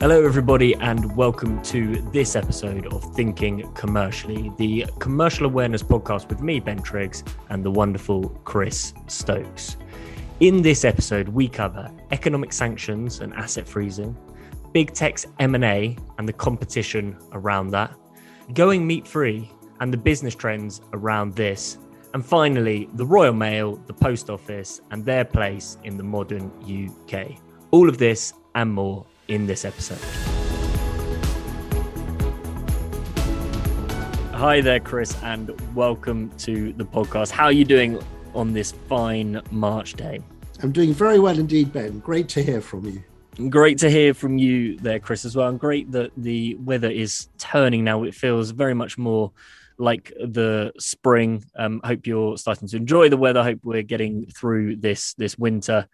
Hello, everybody, and welcome to this episode of Thinking Commercially, the commercial awareness podcast with me, Ben Triggs, and the wonderful Chris Stokes. In this episode, we cover economic sanctions and asset freezing, big tech's M&A and the competition around that, going meat-free and the business trends around this, and finally, the Royal Mail, the Post Office, and their place in the modern UK. All of this and more in this episode. Hi there, Chris, and welcome to the podcast. How are you doing on this fine March day? I'm doing very well indeed, Ben. Great to hear from you. Great to hear from you there, Chris, as well. And great that the weather is turning now. It feels very much more like the spring. Um, hope you're starting to enjoy the weather. Hope we're getting through this this winter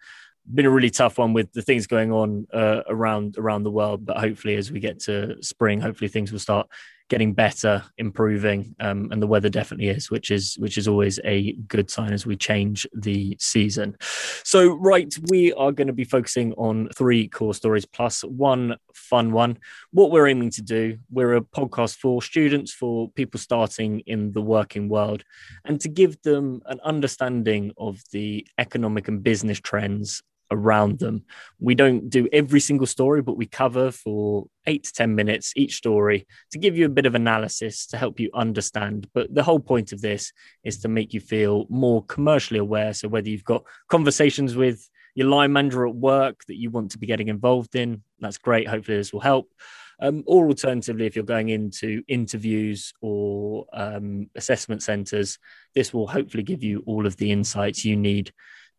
been a really tough one with the things going on uh, around around the world. But hopefully, as we get to spring, hopefully things will start getting better, improving, um, and the weather definitely is, which is which is always a good sign as we change the season. So, right, we are going to be focusing on three core stories plus one fun one. What we're aiming to do, we're a podcast for students, for people starting in the working world, and to give them an understanding of the economic and business trends around them. We don't do every single story, but we cover for eight to 10 minutes each story to give you a bit of analysis to help you understand. But the whole point of this is to make you feel more commercially aware. So, whether you've got conversations with your line manager at work that you want to be getting involved in, that's great. Hopefully, this will help. Um, or alternatively, if you're going into interviews or um, assessment centers, this will hopefully give you all of the insights you need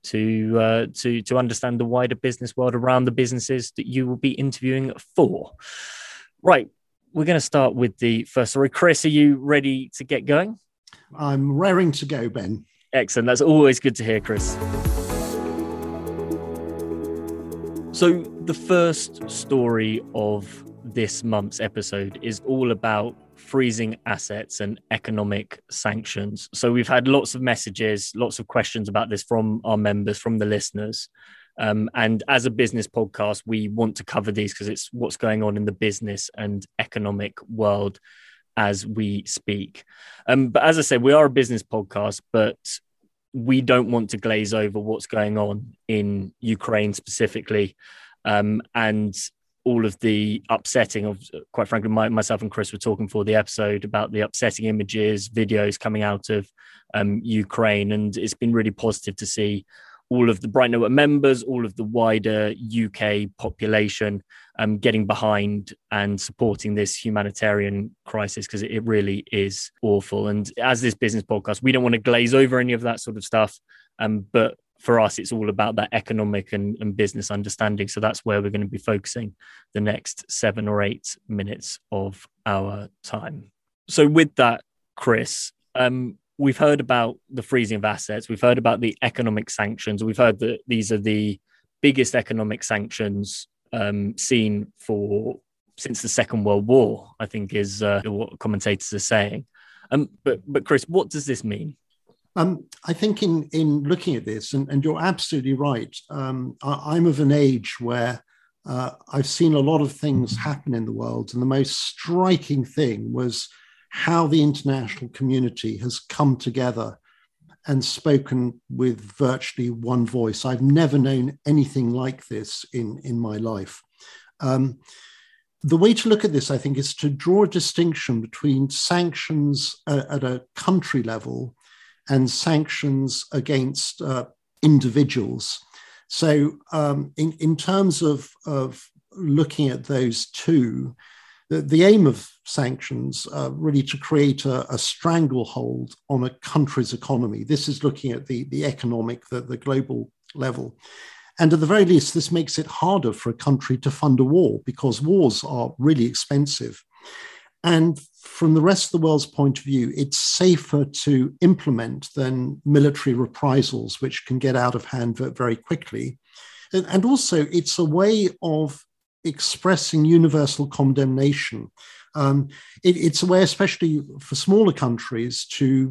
to uh, to to understand the wider business world around the businesses that you will be interviewing for. Right, we're going to start with the first story. Chris, are you ready to get going? I'm raring to go, Ben. Excellent. That's always good to hear, Chris. So, the first story of this month's episode is all about freezing assets and economic sanctions. So we've had lots of messages, lots of questions about this from our members, from the listeners. Um, and as a business podcast, we want to cover these because it's what's going on in the business and economic world as we speak. Um, but as I said, we are a business podcast, but we don't want to glaze over what's going on in Ukraine specifically. Um, and all of the upsetting of quite frankly my, myself and chris were talking for the episode about the upsetting images videos coming out of um, ukraine. And it's been really positive to see all of the bright network members all of the wider uk population um, getting behind and supporting this humanitarian crisis because it really is awful. And as this business podcast we don't want to glaze over any of that sort of stuff um, but for us, it's all about that economic and, and, business understanding. So that's where we're going to be focusing the next seven or eight minutes of our time. So, with that, Chris, um, we've heard about the freezing of assets, we've heard about the economic sanctions, we've heard that these are the biggest economic sanctions um, seen for since the Second World War. I think is uh, what commentators are saying. Um, but, but Chris, what does this mean? Um, I think in in looking at this, and, and you're absolutely right. Um, I, am of an age where uh, I've seen a lot of things happen in the world, and the most striking thing was how the international community has come together and spoken with virtually one voice. I've never known anything like this in in my life. Um, the way to look at this, I think, is to draw a distinction between sanctions at, at a country level and sanctions against uh, individuals. So, um, in, in terms of, of looking at those two, the, the aim of sanctions uh, really to create a, a, stranglehold on a country's economy. This is looking at the, the economic, the, the global level. And at the very least, this makes it harder for a country to fund a war because wars are really expensive. And from the rest of the world's point of view, it's safer to implement than military reprisals, which can get out of hand very quickly. And also, it's a way of expressing universal condemnation. Um, it, it's a way, especially for smaller countries, to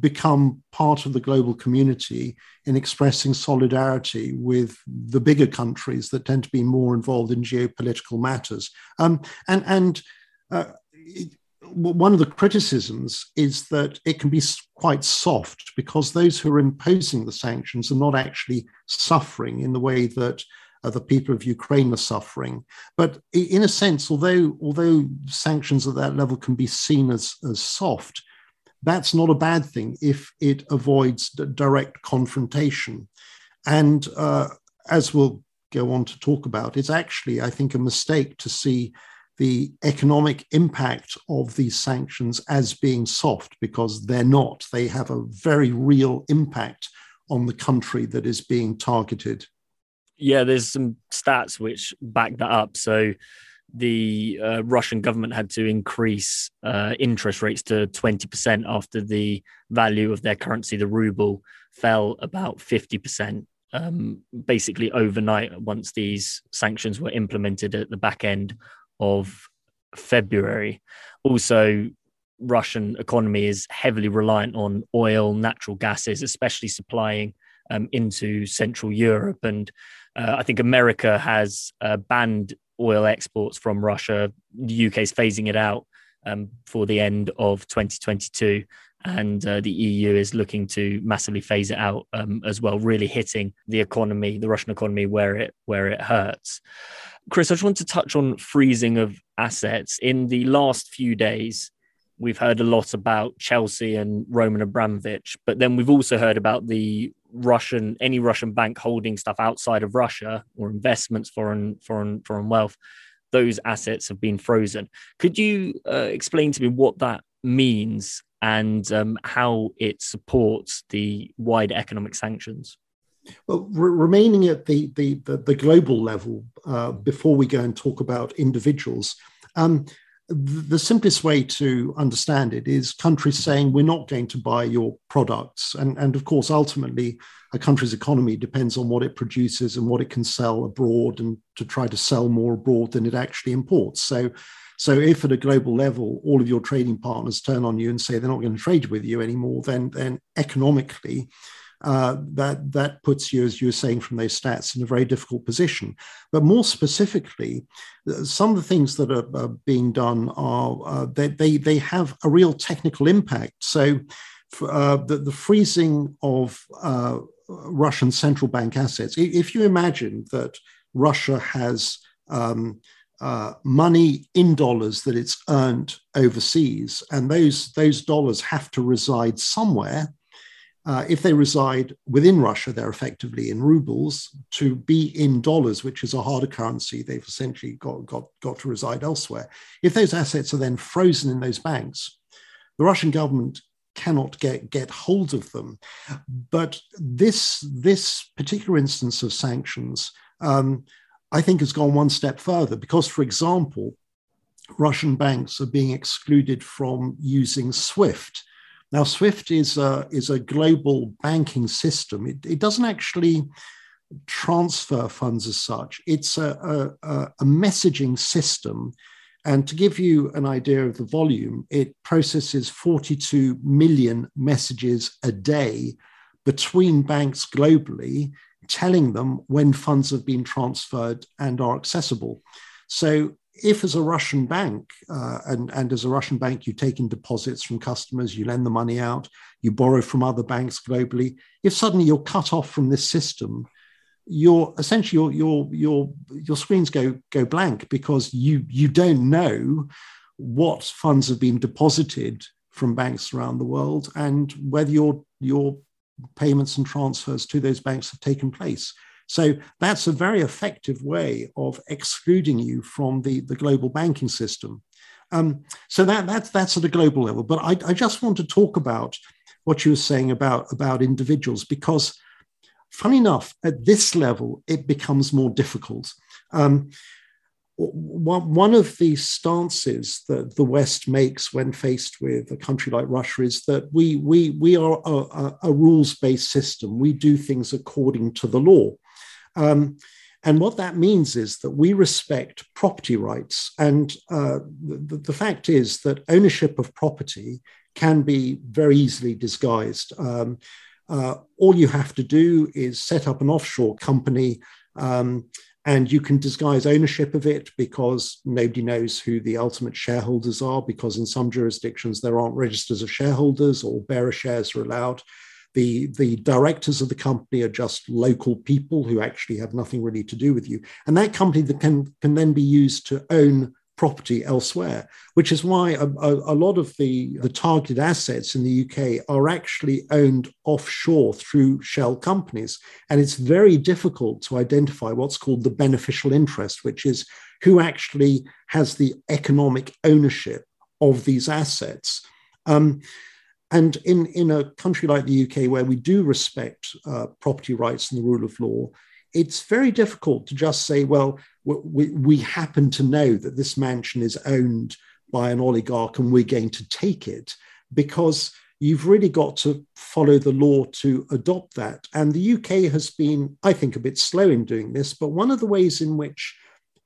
become part of the global community in expressing solidarity with the bigger countries that tend to be more involved in geopolitical matters. Um, and and uh, it, one of the criticisms is that it can be quite soft because those who are imposing the sanctions are not actually suffering in the way that uh, the people of Ukraine are suffering. But in a sense, although although sanctions at that level can be seen as, as soft, that's not a bad thing if it avoids direct confrontation. And uh, as we'll go on to talk about, it's actually, I think, a mistake to see the economic impact of these sanctions as being soft because they're not. They have a very real impact on the country that is being targeted. Yeah, there's some stats which back that up. So the uh, Russian government had to increase uh, interest rates to 20% after the value of their currency, the ruble, fell about 50%. Um, basically, overnight, once these sanctions were implemented at the back end of February. Also, Russian economy is heavily reliant on oil, natural gases, especially supplying um, into Central Europe. And uh, I think America has uh, banned oil exports from Russia. The UK is phasing it out um, for the end of 2022. And uh, the EU is looking to massively phase it out um, as well, really hitting the economy, the Russian economy, where it where it hurts. Chris, I just want to touch on freezing of assets. In the last few days, we've heard a lot about Chelsea and Roman Abramovich, but then we've also heard about the Russian, any Russian bank holding stuff outside of Russia or investments, foreign, foreign, foreign wealth. Those assets have been frozen. Could you uh, explain to me what that means and um, how it supports the wider economic sanctions? Well, re- remaining at the, the, the, the global level, uh, before we go and talk about individuals, um, the simplest way to understand it is countries saying we're not going to buy your products and, and of course ultimately a country's economy depends on what it produces and what it can sell abroad and to try to sell more abroad than it actually imports so so if at a global level all of your trading partners turn on you and say they're not going to trade with you anymore then then economically uh, that that puts you, as you were saying from those stats, in a very difficult position. But more specifically, uh, some of the things that are, are being done are uh, they, they, they have a real technical impact. So uh, the, the, freezing of uh, Russian central bank assets. If you imagine that Russia has um, uh, money in dollars that it's earned overseas, and those those dollars have to reside somewhere. Uh, if they reside within Russia, they're effectively in rubles. To be in dollars, which is a harder currency, they've essentially got, got, got to reside elsewhere. If those assets are then frozen in those banks, the Russian government cannot get, get hold of them. But this, this particular instance of sanctions, um, I think, has gone one step further because, for example, Russian banks are being excluded from using SWIFT now, SWIFT is a, is a global banking system. It, it doesn't actually transfer funds as such, it's a, a, a messaging system. And to give you an idea of the volume, it processes 42 million messages a day between banks globally, telling them when funds have been transferred and are accessible. So if as a Russian bank, uh, and, and as a Russian bank, you take in deposits from customers, you lend the money out, you borrow from other banks globally, if suddenly you're cut off from this system, your essentially your your your your screens go go blank because you you don't know what funds have been deposited from banks around the world and whether your your payments and transfers to those banks have taken place. So that's a very effective way of excluding you from the, the global banking system. Um, so that, that's, that's at a global level. But I, I just want to talk about what you were saying about, about individuals, because funny enough, at this level, it becomes more difficult. Um, one of the stances that the West makes when faced with a country like Russia is that we, we, we are a, a rules based system. We do things according to the law. Um, And what that means is that we respect property rights. And uh, the, the, fact is that ownership of property can be very easily disguised. Um, uh, all you have to do is set up an offshore company. Um, and you can disguise ownership of it because nobody knows who the ultimate shareholders are, because in some jurisdictions there aren't registers of shareholders or bearer shares are allowed. The, the directors of the company are just local people who actually have nothing really to do with you. And that company that can, can then be used to own property elsewhere, which is why a, a, lot of the, the targeted assets in the UK are actually owned offshore through shell companies. And it's very difficult to identify what's called the beneficial interest, which is who actually has the economic ownership of these assets. Um, and in, in a country like the UK, where we do respect uh, property rights and the rule of law, it's very difficult to just say, well, we, we happen to know that this mansion is owned by an oligarch and we're going to take it because you've really got to follow the law to adopt that. And the UK has been, I think, a bit slow in doing this. But one of the ways in which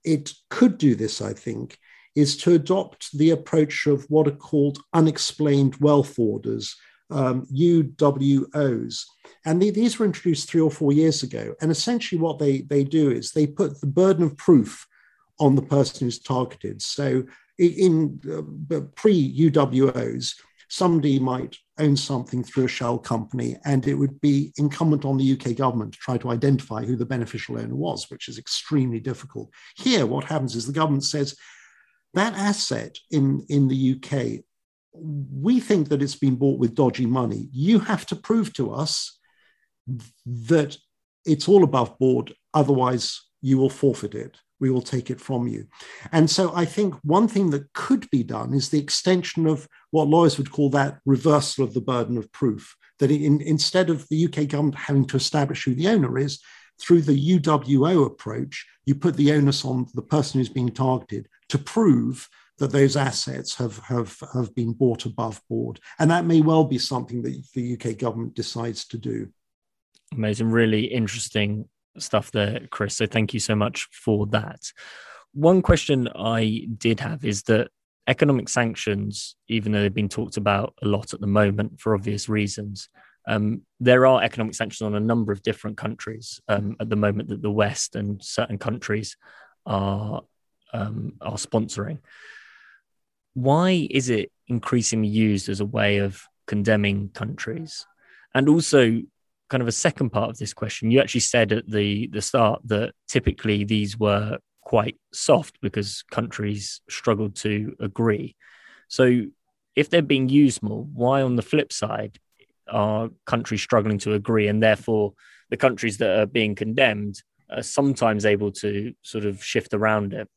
it could do this, I think, is to adopt the approach of what are called unexplained wealth orders, um, UWOs. And they, these were introduced three or four years ago. And essentially, what they, they do is they put the burden of proof on the person who's targeted. So, in uh, pre UWOs, somebody might own something through a shell company, and it would be incumbent on the UK government to try to identify who the beneficial owner was, which is extremely difficult. Here, what happens is the government says that asset in, in the UK we think that it's been bought with dodgy money. You have to prove to us that it's all above board. Otherwise, you will forfeit it. We will take it from you. And so I think one thing that could be done is the extension of what lawyers would call that reversal of the burden of proof. That in, instead of the UK government having to establish who the owner is, through the UWO approach, you put the onus on the person who's being targeted to prove that those assets have, have, have been bought above board. And that may well be something that the UK government decides to do. Amazing, really interesting stuff there, Chris. So thank you so much for that. One question I did have is that economic sanctions, even though they've been talked about a lot at the moment for obvious reasons, um, there are economic sanctions on a number of different countries um, at the moment that the West and certain countries are um, are sponsoring why is it increasingly used as a way of condemning countries? And also, kind of a second part of this question, you actually said at the the start that typically these were quite soft because countries struggled to agree. So, if they're being used more, why on the flip side are countries struggling to agree, and therefore the countries that are being condemned are sometimes able to sort of shift around it?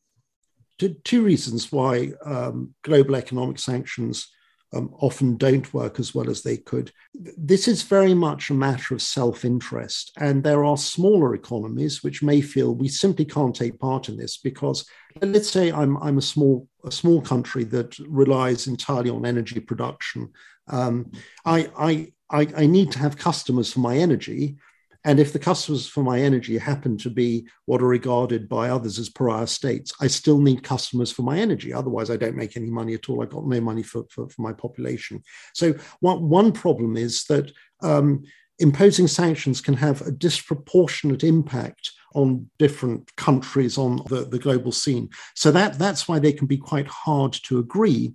Two reasons why um, global economic sanctions um, often don't work as well as they could. This is very much a matter of self interest. And there are smaller economies which may feel we simply can't take part in this because, let's say, I'm, I'm a, small, a small country that relies entirely on energy production. Um, I, I, I, I need to have customers for my energy. And if the customers for my energy happen to be what are regarded by others as pariah states, I still need customers for my energy. Otherwise, I don't make any money at all. I got no money for, for, for my population. So one, one problem is that um, imposing sanctions can have a disproportionate impact on different countries on the, the global scene. So that, that's why they can be quite hard to agree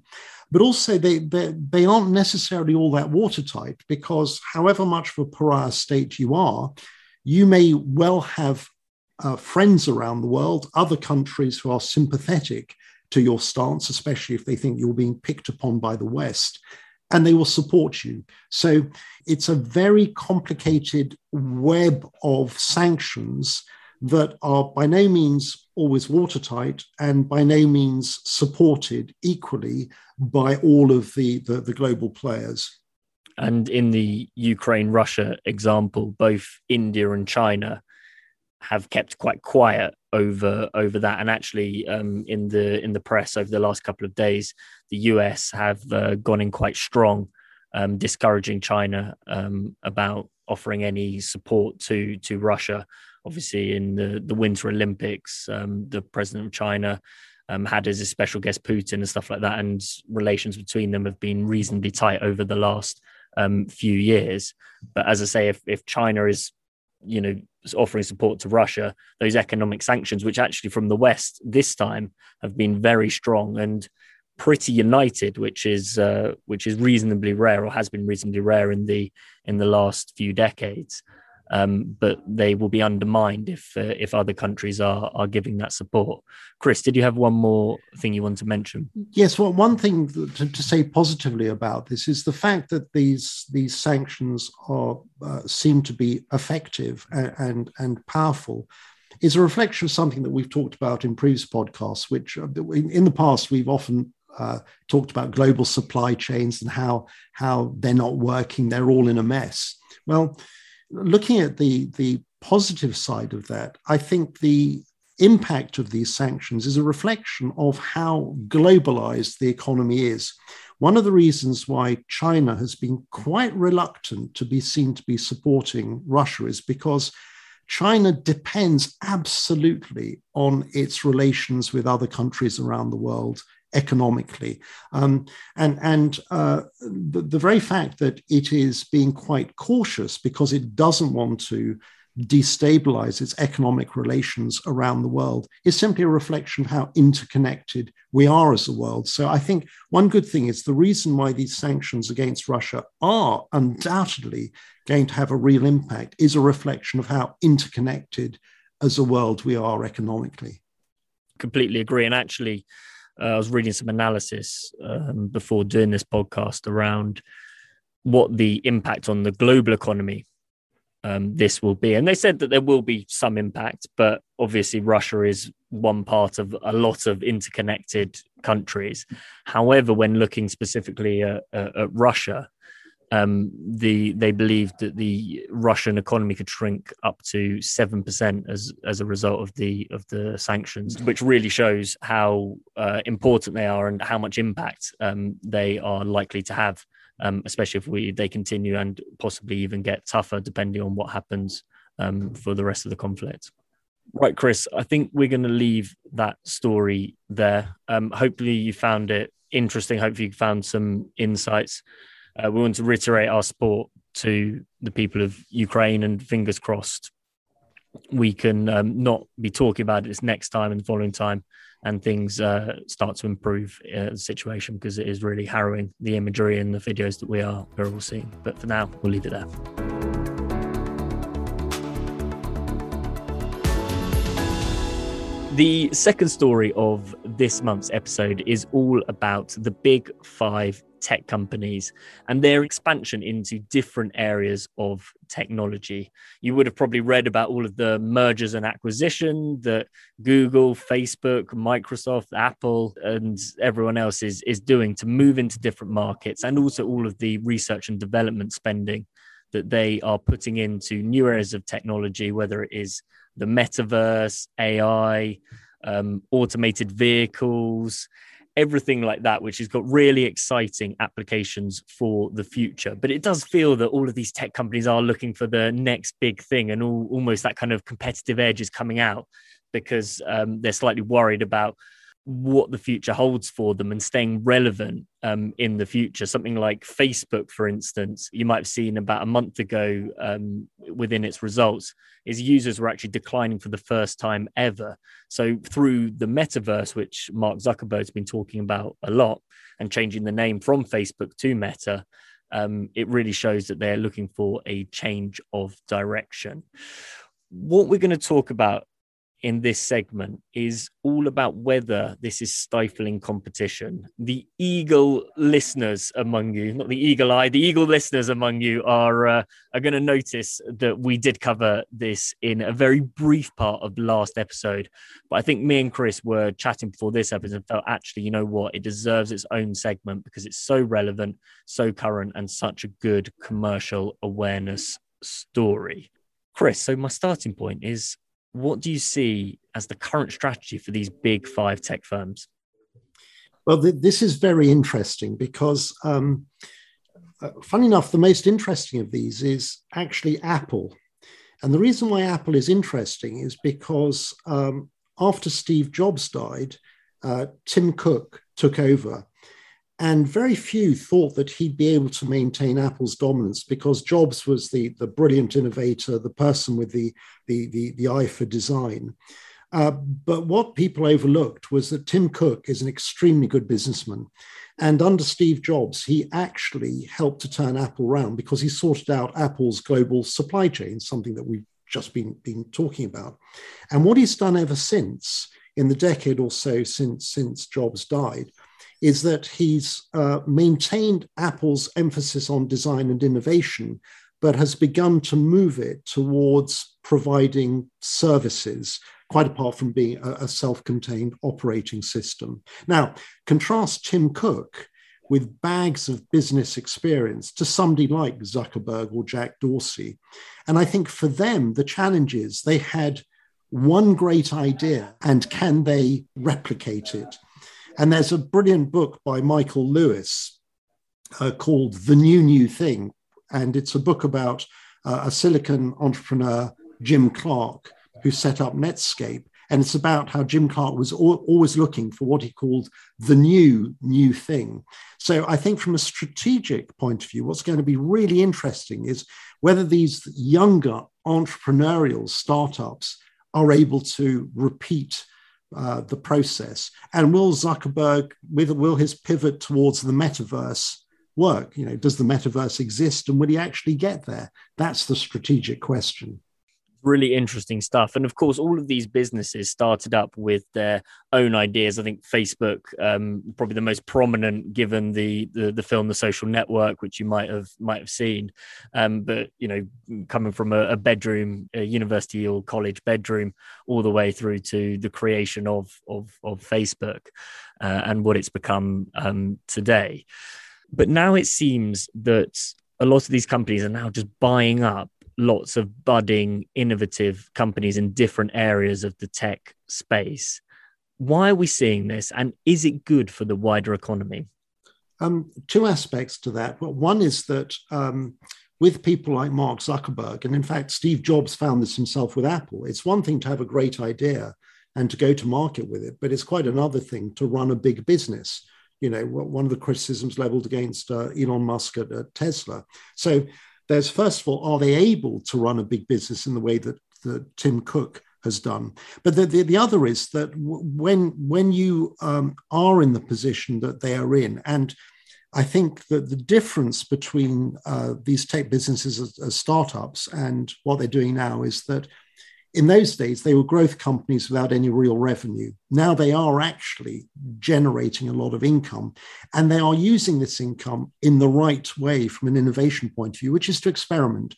but also they, they, they aren't necessarily all that watertight because however much of a pariah state you are, you may well have uh, friends around the world, other countries who are sympathetic to your stance, especially if they think you're being picked upon by the West, and they will support you. So it's a very complicated web of sanctions that are by no means always watertight and by no means supported equally by all of the, the, the global players. And in the Ukraine Russia example, both India and China have kept quite quiet over over that and actually um, in the in the press over the last couple of days the US have uh, gone in quite strong um, discouraging China um, about offering any support to to Russia. Obviously, in the the Winter Olympics, um, the president of China um, had as a special guest Putin and stuff like that, and relations between them have been reasonably tight over the last um, few years. But as I say, if if China is you know offering support to Russia, those economic sanctions, which actually from the West this time have been very strong and pretty united, which is uh, which is reasonably rare or has been reasonably rare in the in the last few decades. Um, but they will be undermined if uh, if other countries are are giving that support. Chris, did you have one more thing you want to mention? Yes, well, one thing to, to say positively about this is the fact that these these sanctions are uh, seem to be effective and, and, and powerful is a reflection of something that we've talked about in previous podcasts, which uh, in, in the past we've often uh, talked about global supply chains and how how they're not working. They're all in a mess. Well, looking at the the positive side of that, I think the impact of these sanctions is a reflection of how globalized the economy is. One of the reasons why China has been quite reluctant to be seen to be supporting Russia is because China depends absolutely on its relations with other countries around the world economically. Um, and and uh, the, the very fact that it is being quite cautious because it doesn't want to destabilize its economic relations around the world is simply a reflection of how interconnected we are as a world. So I think one good thing is the reason why these sanctions against Russia are undoubtedly going to have a real impact is a reflection of how interconnected as a world we are economically. Completely agree. And actually, uh, I was reading some analysis um, before doing this podcast around what the impact on the global economy um, this will be. And they said that there will be some impact, but obviously Russia is one part of a lot of interconnected countries. However, when looking specifically at, at Russia, um, the they believed that the Russian economy could shrink up to seven percent as as a result of the of the sanctions, which really shows how uh, important they are and how much impact um, they are likely to have, um, especially if we they continue and possibly even get tougher depending on what happens um, for the rest of the conflict. Right, Chris. I think we're going to leave that story there. Um, hopefully, you found it interesting. Hopefully, you found some insights. Uh, we want to reiterate our support to the people of Ukraine and fingers crossed we can um, not be talking about this next time and the following time and things uh, start to improve uh, the situation because it is really harrowing the imagery and the videos that we are we're all seeing. But for now, we'll leave it there. The second story of this month's episode is all about the big five tech companies and their expansion into different areas of technology. You would have probably read about all of the mergers and acquisition that Google, Facebook, Microsoft, Apple, and everyone else is, is doing to move into different markets, and also all of the research and development spending that they are putting into new areas of technology, whether it is the metaverse, AI, um, automated vehicles, everything like that, which has got really exciting applications for the future. But it does feel that all of these tech companies are looking for the next big thing and all, almost that kind of competitive edge is coming out because um, they're slightly worried about what the future holds for them and staying relevant um, in the future. Something like Facebook, for instance, you might have seen about a month ago um, within its results, is users were actually declining for the first time ever. So through the metaverse, which Mark Zuckerberg's been talking about a lot, and changing the name from Facebook to Meta, um, it really shows that they're looking for a change of direction. What we're going to talk about in this segment is all about whether this is stifling competition. The eagle listeners among you, not the eagle eye, the eagle listeners among you are uh, are going to notice that we did cover this in a very brief part of last episode. But I think me and Chris were chatting before this episode and felt actually, you know what, it deserves its own segment because it's so relevant, so current, and such a good commercial awareness story. Chris, so my starting point is what do you see as the current strategy for these big five tech firms? Well, th- this is very interesting because um, uh, funny enough, the most interesting of these is actually Apple. And the reason why Apple is interesting is because um, after Steve Jobs died, uh, Tim Cook took over. And very few thought that he'd be able to maintain Apple's dominance because Jobs was the, the brilliant innovator, the person with the, the, the, the eye for design. Uh, but what people overlooked was that Tim Cook is an extremely good businessman. And under Steve Jobs, he actually helped to turn Apple around because he sorted out Apple's global supply chain, something that we've just been, been talking about. And what he's done ever since, in the decade or so since, since Jobs died, is that he's uh, maintained Apple's emphasis on design and innovation, but has begun to move it towards providing services quite apart from being a, a self contained operating system. Now, contrast Tim Cook with bags of business experience to somebody like Zuckerberg or Jack Dorsey. And I think for them, the challenge is they had one great idea and can they replicate it? And there's a brilliant book by Michael Lewis uh, called The New New Thing. And it's a book about uh, a Silicon entrepreneur, Jim Clark, who set up Netscape. And it's about how Jim Clark was always looking for what he called the new, new thing. So I think from a strategic point of view, what's going to be really interesting is whether these younger entrepreneurial startups are able to repeat uh, the process. And will Zuckerberg, with, will his pivot towards the metaverse work? You know, does the metaverse exist and will he actually get there? That's the strategic question really interesting stuff. And of course, all of these businesses started up with their own ideas. I think Facebook, um, probably the most prominent, given the, the, the film The Social Network, which you might have might have seen. Um, but you know, coming from a, a, bedroom, a university or college bedroom, all the way through to the creation of of, of Facebook uh, and what it's become um, today. But now it seems that a lot of these companies are now just buying up lots of budding, innovative companies in different areas of the tech space. Why are we seeing this? And is it good for the wider economy? Um, two aspects to that. Well, one is that um, with people like Mark Zuckerberg, and in fact, Steve Jobs found this himself with Apple, it's one thing to have a great idea and to go to market with it, but it's quite another thing to run a big business. You know, one of the criticisms leveled against uh, Elon Musk at, at Tesla. So there's first of all, are they able to run a big business in the way that, that Tim Cook has done? But the, the, the other is that when, when you um, are in the position that they are in, and I think that the difference between uh, these tech businesses as, as startups and what they're doing now is that in those days, they were growth companies without any real revenue. Now they are actually generating a lot of income, and they are using this income in the right way from an innovation point of view, which is to experiment.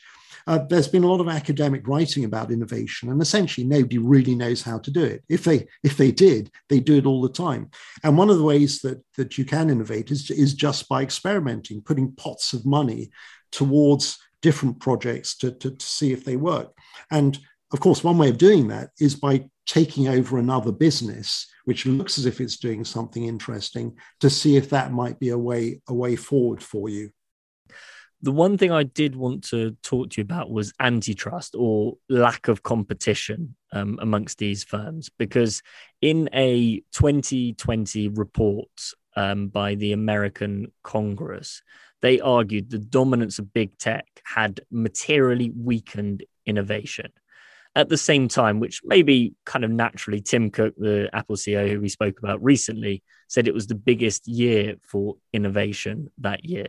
Uh, there's been a lot of academic writing about innovation, and essentially nobody really knows how to do it. If they if they did, they do it all the time. And one of the ways that that you can innovate is is just by experimenting, putting pots of money towards different projects to, to, to see if they work. And of course, one way of doing that is by taking over another business, which looks as if it's doing something interesting, to see if that might be a way a way forward for you. The one thing I did want to talk to you about was antitrust or lack of competition um, amongst these firms, because in a 2020 report um, by the American Congress, they argued the dominance of big tech had materially weakened innovation at the same time, which maybe kind of naturally, Tim Cook, the Apple CEO who we spoke about recently, said it was the biggest year for innovation that year.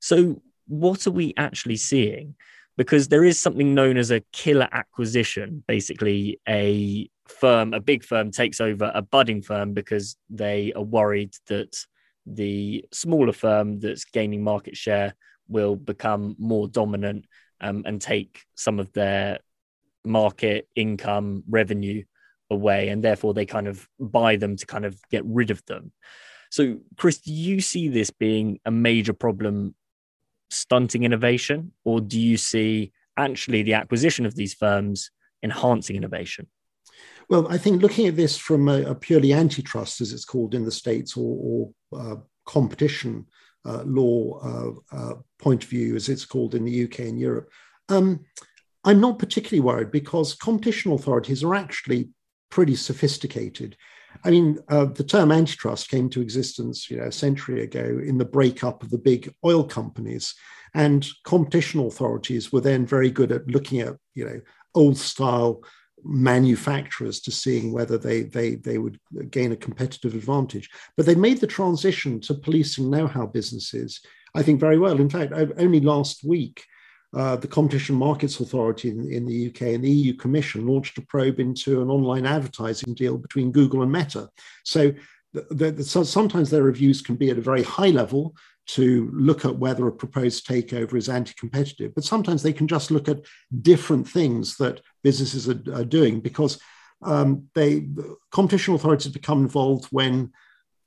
So, what are we actually seeing? Because there is something known as a killer acquisition, basically, a firm, a big firm takes over a budding firm because they are worried that the smaller firm that's gaining market share will become more dominant um, and take some of their market income revenue away and therefore they kind of buy them to kind of get rid of them so chris do you see this being a major problem stunting innovation or do you see actually the acquisition of these firms enhancing innovation well i think looking at this from a, a purely antitrust as it's called in the states or, or uh, competition uh, law uh, uh, point of view, as it's called in the UK and Europe. Um, I'm not particularly worried because competition authorities are actually pretty sophisticated. I mean, uh, the term antitrust came to existence, you know, a century ago in the breakup of the big oil companies, and competition authorities were then very good at looking at, you know, old style manufacturers to seeing whether they, they, they would gain a competitive advantage. But they made the transition to policing know how businesses, I think, very well. In fact, only last week, uh, the Competition Markets Authority in, in, the UK and the EU Commission launched a probe into an online advertising deal between Google and Meta. So, the, the, so sometimes their reviews can be at a very high level to look at whether a proposed takeover is anti-competitive, but sometimes they can just look at different things that businesses are, are doing because um, they competition authorities become involved when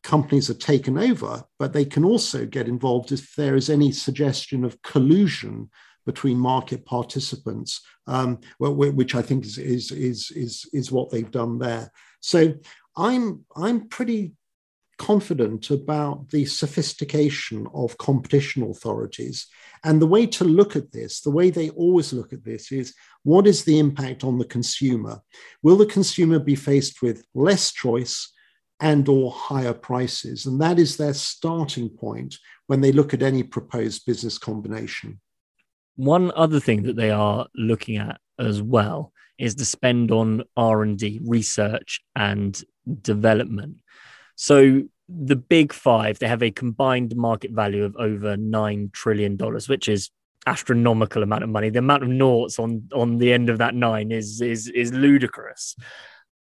companies are taken over, but they can also get involved if there is any suggestion of collusion between market participants, um, which I think is, is, is, is, is what they've done there. So I'm, I'm pretty confident about the sophistication of competition authorities. And the way to look at this, the way they always look at this, is what is the impact on the consumer? Will the consumer be faced with less choice and or higher prices? And that is their starting point when they look at any proposed business combination. One other thing that they are looking at as well is the spend on R&D, research and development. So the big five, they have a combined market value of over nine trillion dollars, which is astronomical amount of money. The amount of noughts on on the end of that nine is is is ludicrous.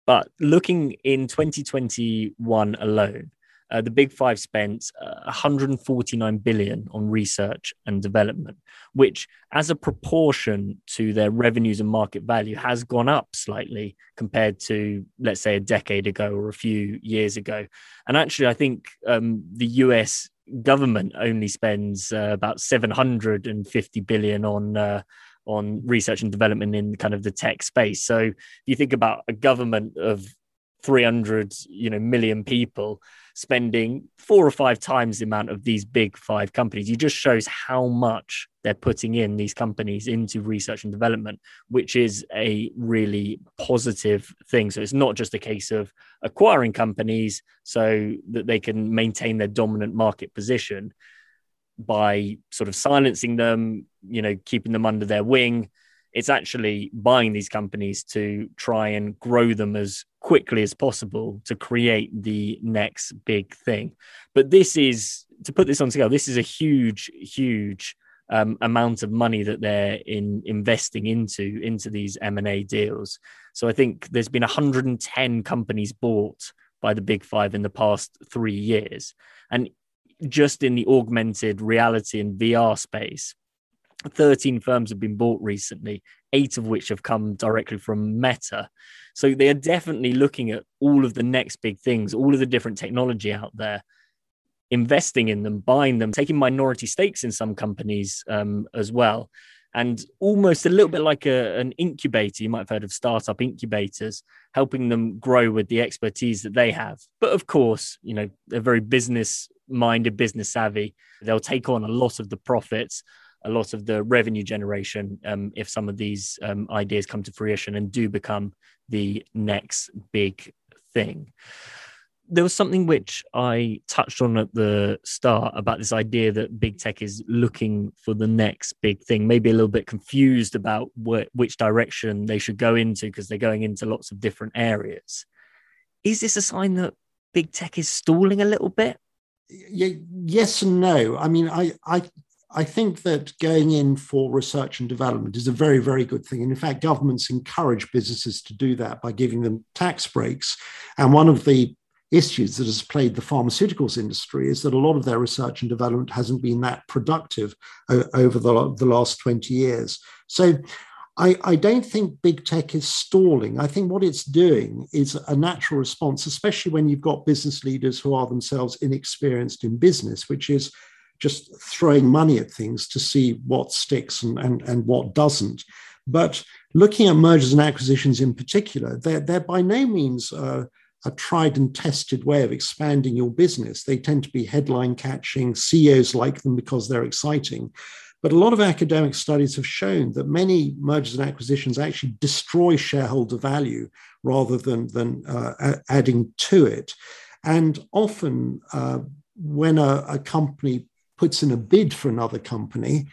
But looking in 2021 alone, uh, the big five spent uh, 149 billion on research and development, which, as a proportion to their revenues and market value, has gone up slightly compared to, let's say, a decade ago or a few years ago. And actually, I think um, the US government only spends uh, about 750 billion on uh, on research and development in kind of the tech space. So if you think about a government of 300 you know million people spending four or five times the amount of these big five companies. It just shows how much they're putting in these companies into research and development, which is a really positive thing. So it's not just a case of acquiring companies so that they can maintain their dominant market position by sort of silencing them, you know, keeping them under their wing it's actually buying these companies to try and grow them as quickly as possible to create the next big thing. But this is to put this on scale. This is a huge, huge um, amount of money that they're in investing into into these M and A deals. So I think there's been 110 companies bought by the big five in the past three years, and just in the augmented reality and VR space, 13 firms have been bought recently, eight of which have come directly from Meta. So they are definitely looking at all of the next big things, all of the different technology out there, investing in them, buying them, taking minority stakes in some companies um, as well. And almost a little bit like a, an incubator, you might have heard of startup incubators, helping them grow with the expertise that they have. But of course, you know, they're very business minded, business savvy. They'll take on a lot of the profits a lot of the revenue generation um, if some of these um, ideas come to fruition and do become the next big thing. There was something which I touched on at the start about this idea that big tech is looking for the next big thing, maybe a little bit confused about wh- which direction they should go into because they're going into lots of different areas. Is this a sign that big tech is stalling a little bit? yes and no. I mean, I, I I think that going in for research and development is a very, very good thing. And in fact, governments encourage businesses to do that by giving them tax breaks. And one of the issues that has plagued the pharmaceuticals industry is that a lot of their research and development hasn't been that productive over the, the last 20 years. So I, I, don't think big tech is stalling. I think what it's doing is a natural response, especially when you've got business leaders who are themselves inexperienced in business, which is just throwing money at things to see what sticks and, and, and what doesn't. But looking at mergers and acquisitions in particular, they're, they're by no means uh, a tried and tested way of expanding your business. They tend to be headline catching. CEOs like them because they're exciting. But a lot of academic studies have shown that many mergers and acquisitions actually destroy shareholder value rather than, than uh, adding to it. And often, uh, when a, a, company puts in a bid for another company,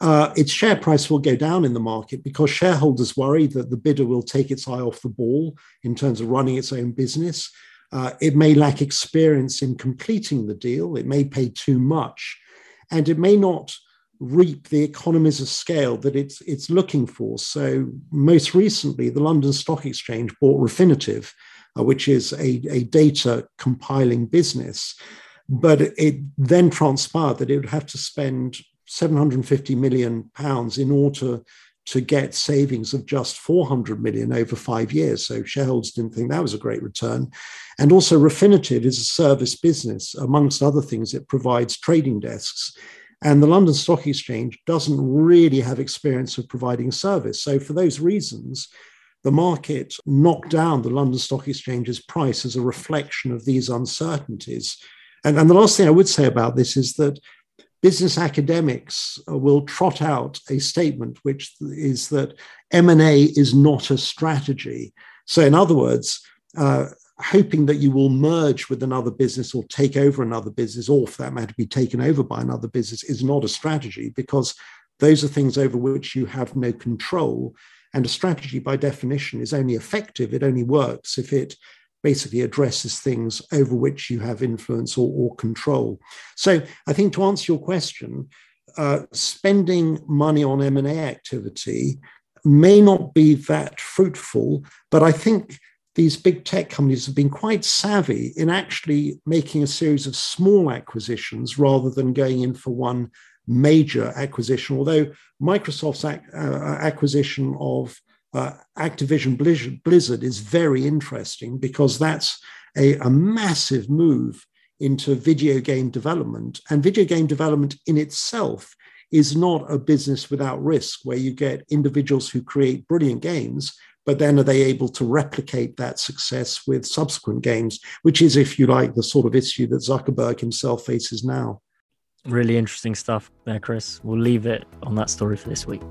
uh, its share price will go down in the market because shareholders worry that the bidder will take its eye off the ball in terms of running its own business. Uh, it may lack experience in completing the deal, it may pay too much, and it may not reap the economies of scale that it's it's looking for. So most recently, the London Stock Exchange bought Refinitiv, uh, which is a, a data compiling business. But it then transpired that it would have to spend 750 million pounds in order to get savings of just 400 million over five years. So shareholders didn't think that was a great return. And also, Refinitiv is a service business. Amongst other things, it provides trading desks. And the London Stock Exchange doesn't really have experience of providing service. So, for those reasons, the market knocked down the London Stock Exchange's price as a reflection of these uncertainties. And, and the last thing I would say about this is that business academics will trot out a statement which is that M&A is not a strategy. So, in other words, uh, hoping that you will merge with another business or take over another business, or for that matter, be taken over by another business, is not a strategy because those are things over which you have no control. And a strategy, by definition, is only effective, it only works if it basically addresses things over which you have influence or, or control. So I think to answer your question, uh, spending money on M&A activity may not be that fruitful, but I think these big tech companies have been quite savvy in actually making a series of small acquisitions rather than going in for one major acquisition. Although Microsoft's ac- uh, acquisition of uh, Activision Blizzard is very interesting because that's a, a massive move into video game development. And video game development in itself is not a business without risk, where you get individuals who create brilliant games but then are they able to replicate that success with subsequent games, which is, if you like, the sort of issue that Zuckerberg himself faces now. Really interesting stuff there, Chris. We'll leave it on that story for this week.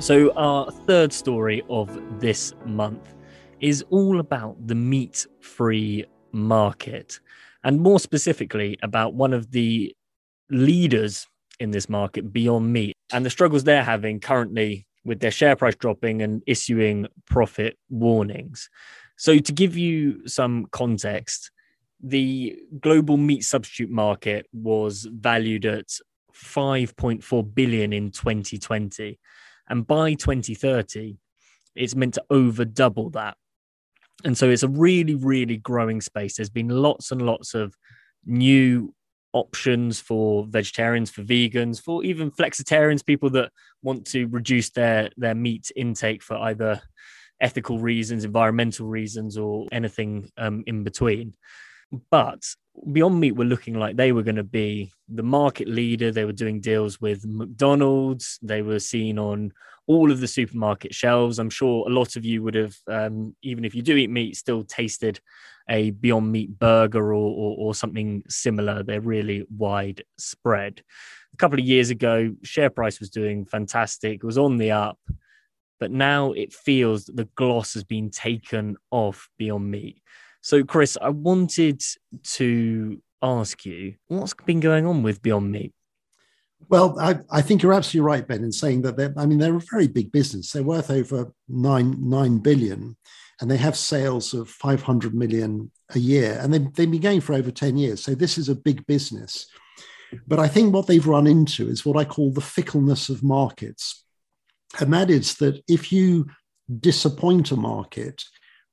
So, our third story of this month is all about the meat free market, and more specifically, about one of the leaders in this market beyond meat and the struggles they're having currently with their share price dropping and issuing profit warnings. So, to give you some context, the global meat substitute market was valued at 5.4 billion in 2020 and by 2030 it's meant to over double that and so it's a really really growing space there's been lots and lots of new options for vegetarians, for vegans, for even flexitarians, people that want to reduce their their meat intake for either ethical reasons, environmental reasons, or anything um, in between. But Beyond Meat were looking like they were going to be the market leader. They were doing deals with McDonald's. They were seen on all of the supermarket shelves. I'm sure a lot of you would have, um, even if you do eat meat, still tasted a Beyond Meat burger or, or, or something similar. They're really widespread. A couple of years ago, share price was doing fantastic. Was on the up, but now it feels that the gloss has been taken off Beyond Meat. So, Chris, I wanted to ask you what's been going on with Beyond Meat? Well, I, I, think you're absolutely right, Ben, in saying that they're, I mean, they're a very big business. They're worth over nine, nine billion and they have sales of 500 million a year. And they've, they've been going for over 10 years. So this is a big business. But I think what they've run into is what I call the fickleness of markets. And that is that if you disappoint a market,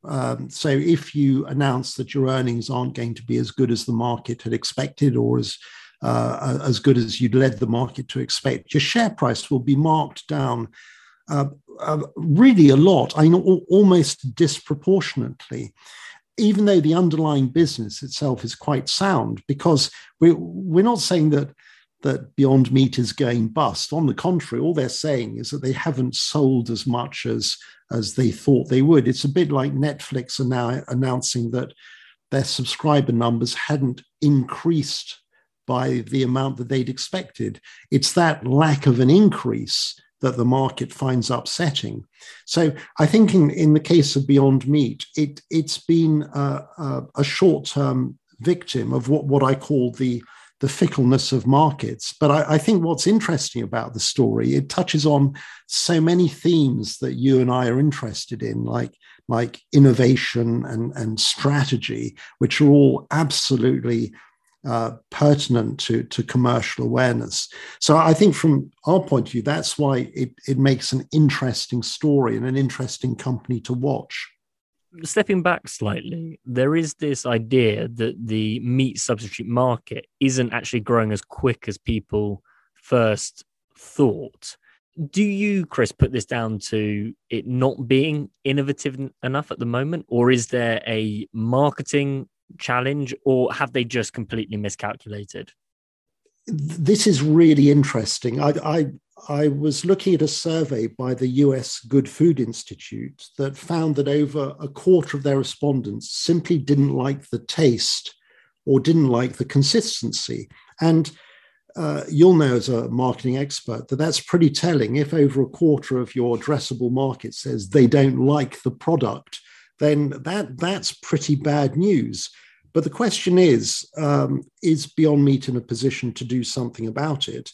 um, so if you announce that your earnings aren't going to be as good as the market had expected or as uh, as good as you'd led the market to expect, your share price will be marked down uh, uh, really a lot. I mean, almost disproportionately. Even though the underlying business itself is quite sound, because we're, we're not saying that that Beyond Meat is going bust. On the contrary, all they're saying is that they haven't sold as much as as they thought they would. It's a bit like Netflix are now announcing that their subscriber numbers hadn't increased by the amount that they'd expected. It's that lack of an increase that the market finds upsetting. So I think in, in the case of Beyond Meat, it, it's been a, a, a short-term victim of what, what I call the the fickleness of markets. But I, I, think what's interesting about the story, it touches on so many themes that you and I are interested in, like, like innovation and, and strategy, which are all absolutely uh, pertinent to, to commercial awareness. So I think from our point of view, that's why it, it makes an interesting story and an interesting company to watch stepping back slightly, there is this idea that the meat substitute market isn't actually growing as quick as people first thought. Do you, Chris, put this down to it not being innovative enough at the moment? Or is there a marketing challenge, or have they just completely miscalculated? This is really interesting. I, I I was looking at a survey by the US Good Food Institute that found that over a quarter of their respondents simply didn't like the taste or didn't like the consistency. And uh, you'll know as a marketing expert that that's pretty telling. If over a quarter of your addressable market says they don't like the product, then that that's pretty bad news. But the question is, um, is Beyond Meat in a position to do something about it?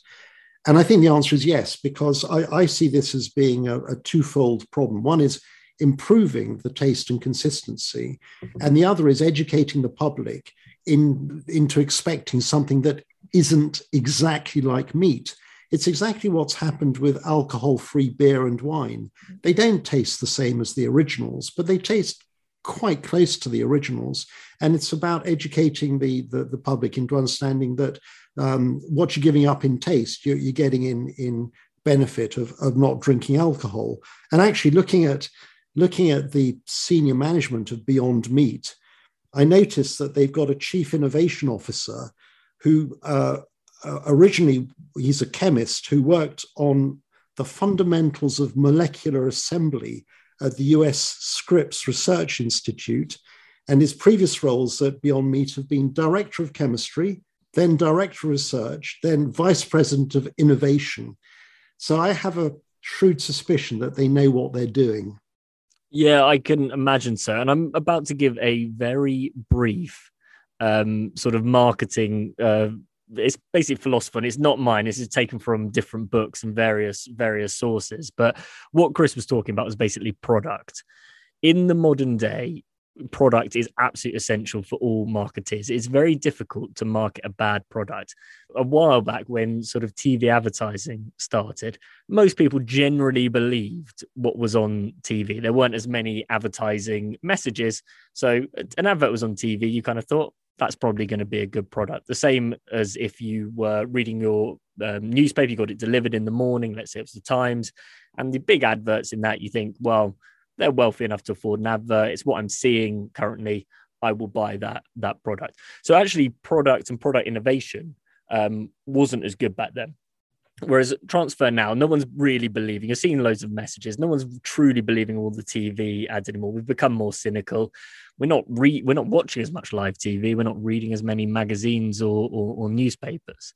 And I think the answer is yes, because I, I see this as being a, a, twofold problem. One is improving the taste and consistency, and the other is educating the public in, into expecting something that isn't exactly like meat. It's exactly what's happened with alcohol free beer and wine. They don't taste the same as the originals, but they taste quite close to the originals. And it's about educating the, the, the public into understanding that um, what you're giving up in taste, you're, you're getting in in benefit of, of not drinking alcohol. And actually looking at looking at the senior management of Beyond Meat, I noticed that they've got a chief innovation officer who uh, uh originally he's a chemist who worked on the fundamentals of molecular assembly at the US Scripps Research Institute. And his previous roles at Beyond Meat have been director of chemistry, then director of research, then vice president of innovation. So I have a shrewd suspicion that they know what they're doing. Yeah, I can imagine so. And I'm about to give a very brief um, sort of marketing. Uh, it's basically philosophy, and it's not mine. This is taken from different books and various various sources. But what Chris was talking about was basically product. In the modern day, product is absolutely essential for all marketers. It's very difficult to market a bad product. A while back, when sort of TV advertising started, most people generally believed what was on TV. There weren't as many advertising messages. So, an advert was on TV, you kind of thought, that's probably going to be a good product. The same as if you were reading your um, newspaper, you got it delivered in the morning, let's say it was the Times, and the big adverts in that, you think, well, they're wealthy enough to afford an advert. It's what I'm seeing currently. I will buy that that product. So actually, product and product innovation um, wasn't as good back then. Whereas transfer now, no one's really believing. You're seeing loads of messages. No one's truly believing all the TV ads anymore. We've become more cynical. We're not re- we're not watching as much live TV. We're not reading as many magazines or, or, or newspapers.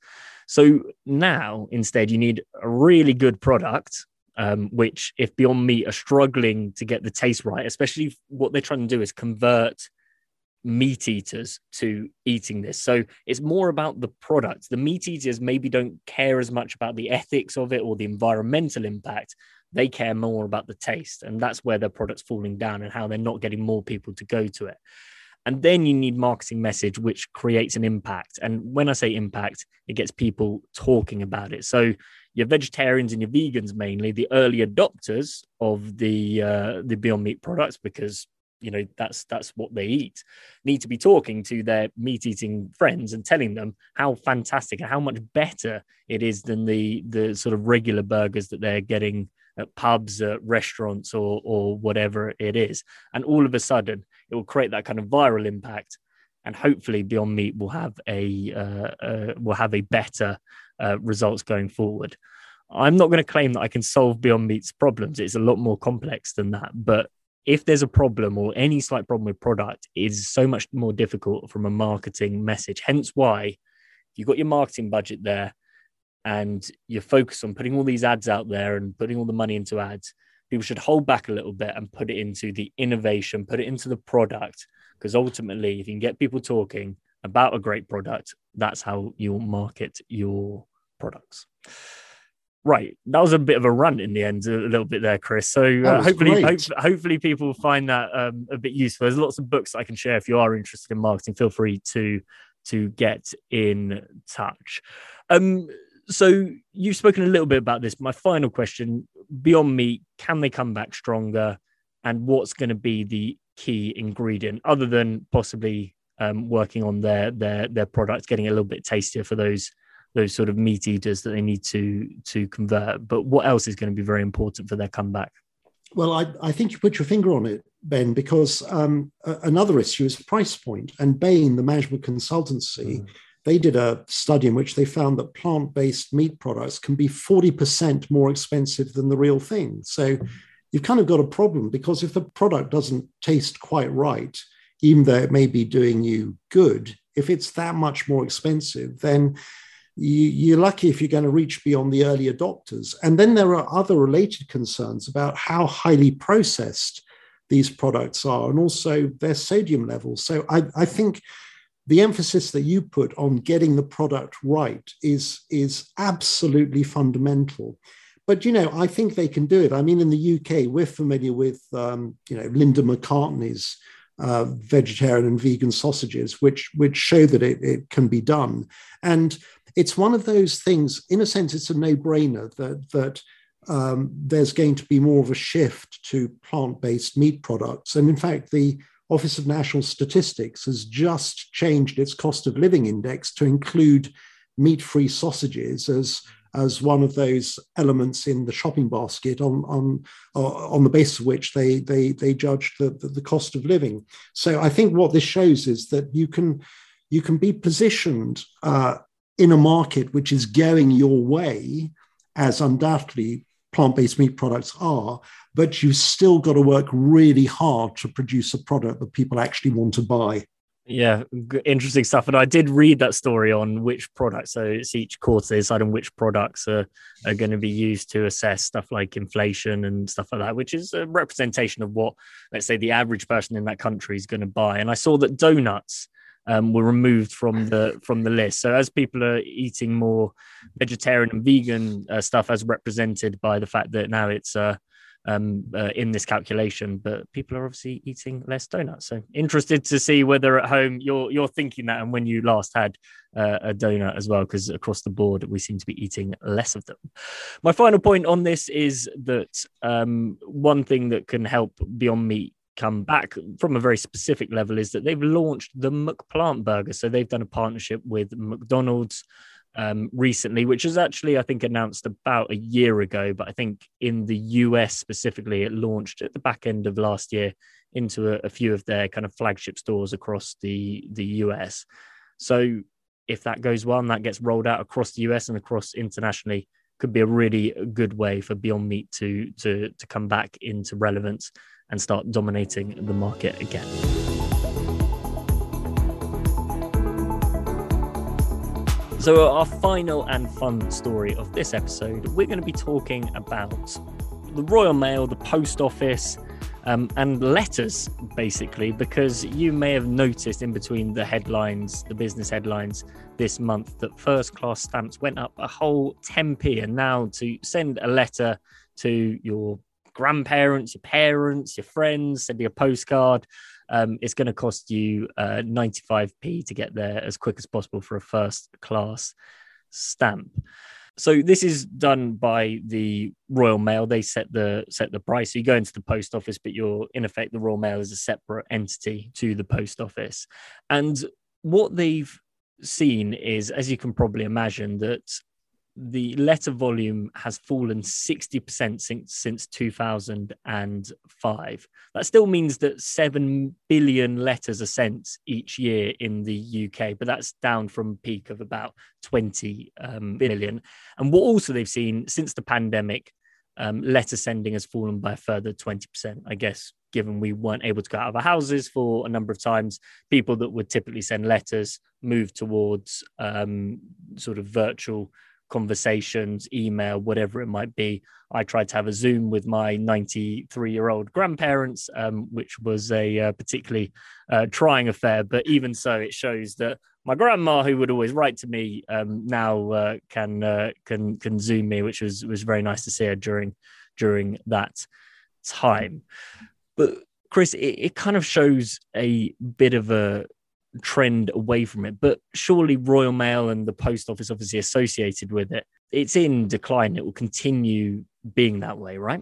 So now, instead, you need a really good product um, which if Beyond Meat are struggling to get the taste right, especially what they're trying to do is convert meat eaters to eating this. So it's more about the product. The meat eaters maybe don't care as much about the ethics of it or the environmental impact. They care more about the taste. And that's where their product's falling down and how they're not getting more people to go to it. And then you need marketing message which creates an impact. And when I say impact, it gets people talking about it. So your vegetarians and your vegans mainly the early adopters of the uh, the Beyond Meat products because you know that's that's what they eat need to be talking to their meat eating friends and telling them how fantastic and how much better it is than the the sort of regular burgers that they're getting at pubs at restaurants or or whatever it is and all of a sudden it will create that kind of viral impact and hopefully beyond meat will have a uh, uh, will have a better uh, results going forward. I'm not going to claim that I can solve Beyond Meat's problems. It's a lot more complex than that. But if there's a problem or any slight problem with product, is so much more difficult from a marketing message. Hence why you've got your marketing budget there and you're focused on putting all these ads out there and putting all the money into ads, people should hold back a little bit and put it into the innovation, put it into the product. Because ultimately, if you can get people talking about a great product, that's how you'll market your products. Right, that was a bit of a run in the end, a little bit there, Chris. So uh, hopefully, hope, hopefully, people find that um, a bit useful. There's lots of books I can share if you are interested in marketing. Feel free to to get in touch. Um, so you've spoken a little bit about this. My final question: Beyond Meat, can they come back stronger? And what's going to be the key ingredient, other than possibly um, working on their their their products, getting a little bit tastier for those those sort of meat eaters that they need to to convert? But what else is going to be very important for their comeback? Well, I, I think you put your finger on it, Ben, because um, another issue is price point. And Bain, the management consultancy, mm they did a study in which they found that plant based meat products can be 40% more expensive than the real thing. So you've kind of got a problem because if the product doesn't taste quite right, even though it may be doing you good, if it's that much more expensive, then you, are lucky if you're going to reach beyond the early adopters. And then there are other related concerns about how highly processed these products are and also their sodium levels. So I, I think the emphasis that you put on getting the product right is is absolutely fundamental. But you know i think they can do it. I mean in the uk we're familiar with um, you know linda mccartney's uh, vegetarian and vegan sausages which which show that it, it can be done. And it's one of those things in a sense it's a no-brainer that that um, there's going to be more of a shift to plant-based meat products. And in fact the Office of National Statistics has just changed its cost of living index to include meat free sausages as, as one of those elements in the shopping basket on, on, uh, on the basis of which they, they, they judge the, the, the cost of living. So I think what this shows is that you can, you can be positioned uh, in a market which is going your way, as undoubtedly plant based meat products are, but you've still got to work really hard to produce a product that people actually want to buy. Yeah, interesting stuff. And I did read that story on which products. So it's each quarter they decide on which products are, are going to be used to assess stuff like inflation and stuff like that, which is a representation of what, let's say, the average person in that country is going to buy. And I saw that donuts um, were removed from the from the list. So as people are eating more vegetarian and vegan uh, stuff, as represented by the fact that now it's uh, um, uh, in this calculation, but people are obviously eating less donuts. So interested to see whether at home you're you're thinking that, and when you last had uh, a donut as well, because across the board we seem to be eating less of them. My final point on this is that um, one thing that can help Beyond Meat come back from a very specific level is that they've launched the McPlant Burger. So they've done a partnership with McDonald's um, recently, which was actually, I think, announced about a year ago. But I think in the US specifically, it launched at the back end of last year into a, a few of their kind of flagship stores across the, the US. So if that goes well and that gets rolled out across the US and across internationally, could be a really good way for Beyond Meat to to to come back into relevance and start dominating the market again. So, our final and fun story of this episode, we're going to be talking about the Royal Mail, the Post Office, um, and letters, basically, because you may have noticed in between the headlines, the business headlines this month, that first class stamps went up a whole 10p. And now to send a letter to your grandparents, your parents, your friends, send you a postcard. Um, it's going to cost you uh, 95p to get there as quick as possible for a first class stamp. So this is done by the Royal Mail. They set the set the price. So you go into the post office, but you're in effect the Royal Mail is a separate entity to the post office. And what they've seen is, as you can probably imagine, that the letter volume has fallen 60% since, since 2005. That still means that 7 billion letters are sent each year in the UK, but that's down from peak of about 20 um, billion. And what also they've seen since the pandemic, um, letter sending has fallen by a further 20%. I guess, given we weren't able to go out of our houses for a number of times, people that would typically send letters moved towards um, sort of virtual conversations, email, whatever it might be. I tried to have a Zoom with my 93 year old grandparents, um, which was a uh, particularly uh, trying affair. But even so, it shows that my grandma, who would always write to me, um, now uh, can uh, can can Zoom me, which was was very nice to see her during during that time. But Chris, it, it kind of shows a bit of a trend away from it. But surely Royal Mail and the post office, obviously associated with it, it's in decline. It will continue being that way, right?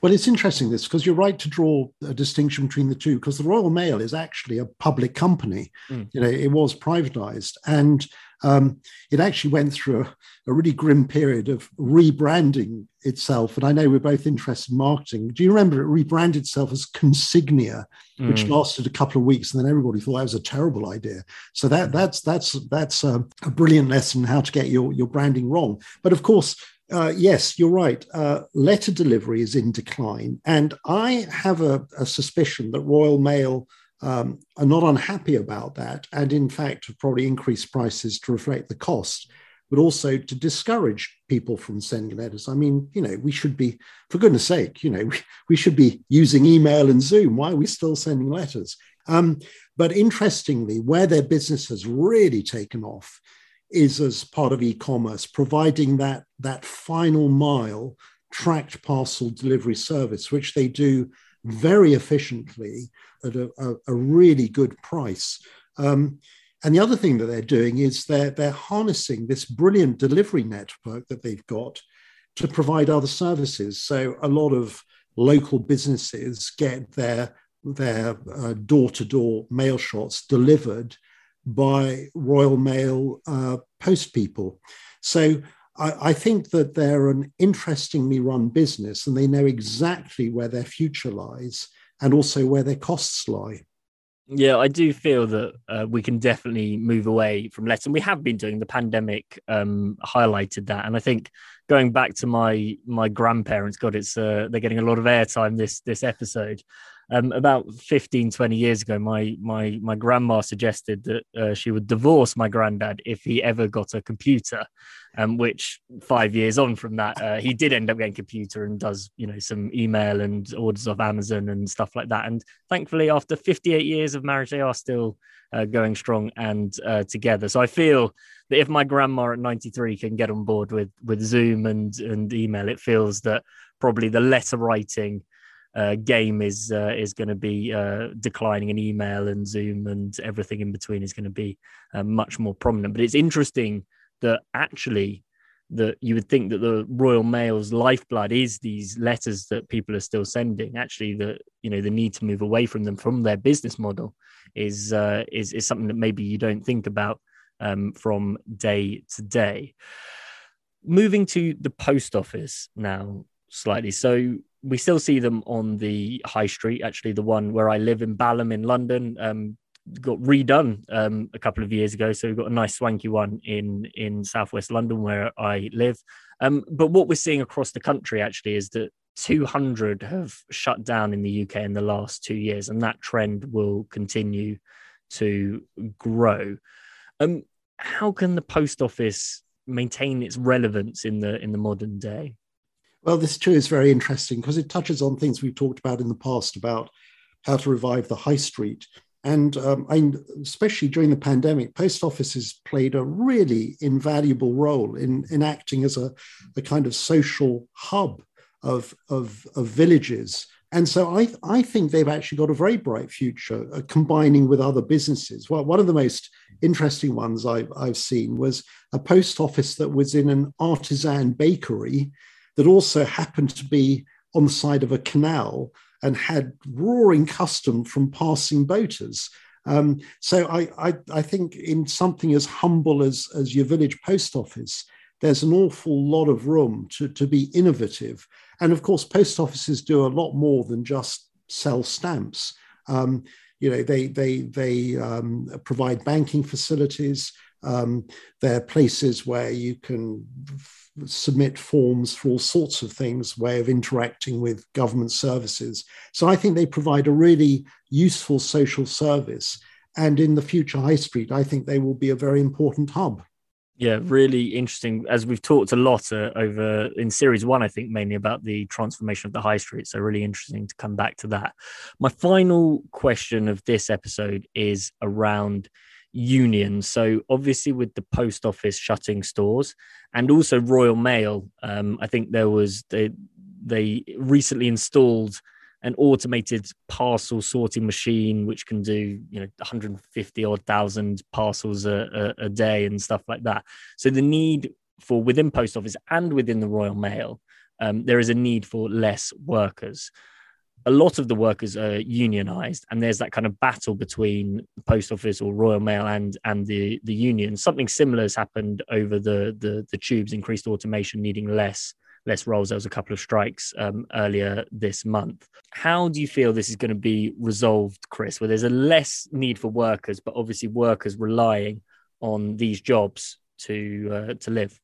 Well, it's interesting this because you're right to draw a distinction between the two because the Royal Mail is actually a public company. Mm. You know, it was privatized, and um, it actually went through a, a, really grim period of rebranding itself. And I know we're both interested in marketing. Do you remember it rebranded itself as Consignia, mm. which lasted a couple of weeks, and then everybody thought that was a terrible idea. So that that's that's that's a, a brilliant lesson how to get your your branding wrong. But of course. Uh, yes, you're right. Uh, letter delivery is in decline. And I have a, a suspicion that Royal Mail um, are not unhappy about that, and in fact have probably increased prices to reflect the cost, but also to discourage people from sending letters. I mean, you know, we should be, for goodness sake, you know, we, we should be using email and Zoom. Why are we still sending letters? Um, but interestingly, where their business has really taken off is as part of e-commerce, providing that that final mile tracked parcel delivery service, which they do very efficiently at a, a, a really good price. Um, and the other thing that they're doing is they're, they're harnessing this brilliant delivery network that they've got to provide other services. So a lot of local businesses get their their uh, door-to-door mail shots delivered by Royal Mail uh, post people. So I, think that they're an interestingly run business and they know exactly where their future lies and also where their costs lie. Yeah, I do feel that uh, we can definitely move away from less, and we have been doing. The pandemic um, highlighted that, and I think going back to my my grandparents, God, it's uh, they're getting a lot of airtime this this episode. Um, about 15, 20 years ago, my my my grandma suggested that uh, she would divorce my granddad if he ever got a computer. Um, which five years on from that, uh, he did end up getting a computer and does you know some email and orders off Amazon and stuff like that. And thankfully, after 58 years of marriage, they are still uh, going strong and uh, together. So I feel that if my grandma at 93 can get on board with with Zoom and and email, it feels that probably the letter writing uh, game is uh, is going to be uh, declining in email and Zoom and everything in between is going to be uh, much more prominent. But it's interesting that actually that you would think that the Royal Mail's lifeblood is these letters that people are still sending. Actually, the you know the need to move away from them from their business model is uh, is is something that maybe you don't think about um, from day to day. Moving to the post office now slightly. So we still see them on the high street. Actually, the one where I live in Balham in London um, got redone um, a couple of years ago. So we've got a nice swanky one in in southwest London where I live. Um, but what we're seeing across the country actually is that 200 have shut down in the UK in the last two years, and that trend will continue to grow. Um, how can the post office maintain its relevance in the in the modern day? Well, this too is very interesting because it touches on things we've talked about in the past about how to revive the high street. And um, especially during the pandemic, post offices played a really invaluable role in, in acting as a, a kind of social hub of, of, of villages. And so I, I think they've actually got a very bright future uh, combining with other businesses. Well, one of the most interesting ones I've, I've seen was a post office that was in an artisan bakery that also happened to be on the side of a canal and had roaring custom from passing boaters. Um, so I, I, I, think in something as humble as, as your village post office, there's an awful lot of room to, to be innovative. And of course, post offices do a lot more than just sell stamps. Um, you know, they they they um, provide banking facilities. Um, they're places where you can submit forms for all sorts of things, way of interacting with government services. So I think they provide a really useful social service. And in the future high street, I think they will be a very important hub. Yeah, really interesting. As we've talked a lot uh, over in series one, I think mainly about the transformation of the high street. So, really interesting to come back to that. My final question of this episode is around unions. So, obviously, with the post office shutting stores and also Royal Mail, um, I think there was they they recently installed an automated parcel sorting machine which can do you know 150 odd thousand parcels a, a, a, day and stuff like that so the need for within post office and within the royal mail um, there is a need for less workers a lot of the workers are unionized and there's that kind of battle between the post office or royal mail and and the the union something similar has happened over the the, the tubes increased automation needing less less roles. There was a couple of strikes um, earlier this month. How do you feel this is going to be resolved, Chris? Where there's a less need for workers, but obviously workers relying on these jobs to uh, to live.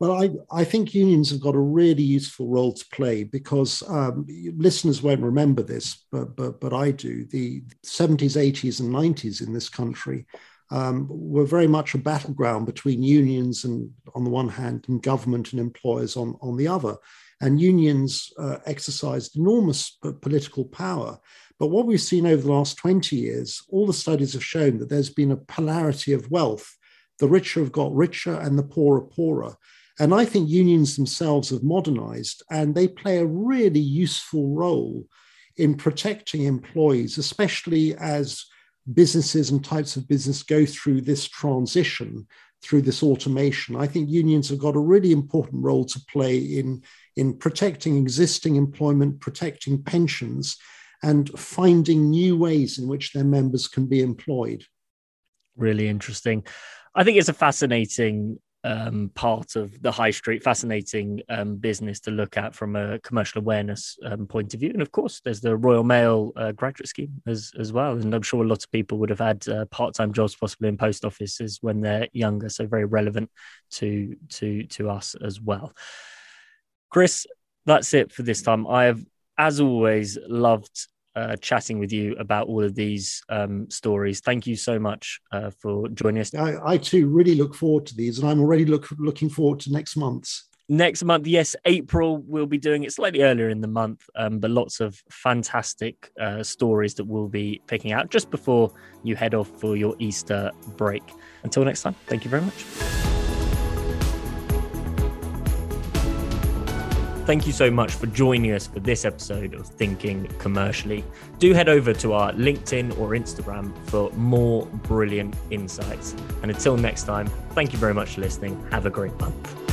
Well, I, I think unions have got a really useful role to play because um, listeners won't remember this, but, but, but I do. The 70s, 80s, and 90s in this country um, were very much a battleground between unions and on the one hand and government and employers on, on the other. And unions uh, exercised enormous political power. But what we've seen over the last 20 years, all the studies have shown that there's been a polarity of wealth. The richer have got richer and the poorer poorer. And I think unions themselves have modernized and they play a really useful role in protecting employees, especially as businesses and types of business go through this transition, through this automation, I think unions have got a really important role to play in, in protecting existing employment, protecting pensions, and finding new ways in which their members can be employed. Really interesting. I think it's a fascinating um, part of the high street, fascinating um, business to look at from a commercial awareness um, point of view. And of course, there's the Royal Mail uh, graduate scheme as, as well. And I'm sure a lot of people would have had uh, part time jobs possibly in post offices when they're younger. So very relevant to to to us as well. Chris, that's it for this time. I have, as always, loved uh, chatting with you about all of these um, stories. Thank you so much uh, for joining us. I, I, too really look forward to these, and I'm already look, looking forward to next month's. Next month, yes, April, we'll be doing it slightly earlier in the month, um, but lots of fantastic uh, stories that we'll be picking out just before you head off for your Easter break. Until next time, thank you very much. Thank you so much for joining us for this episode of Thinking Commercially. Do head over to our LinkedIn or Instagram for more brilliant insights. And until next time, thank you very much for listening. Have a great month.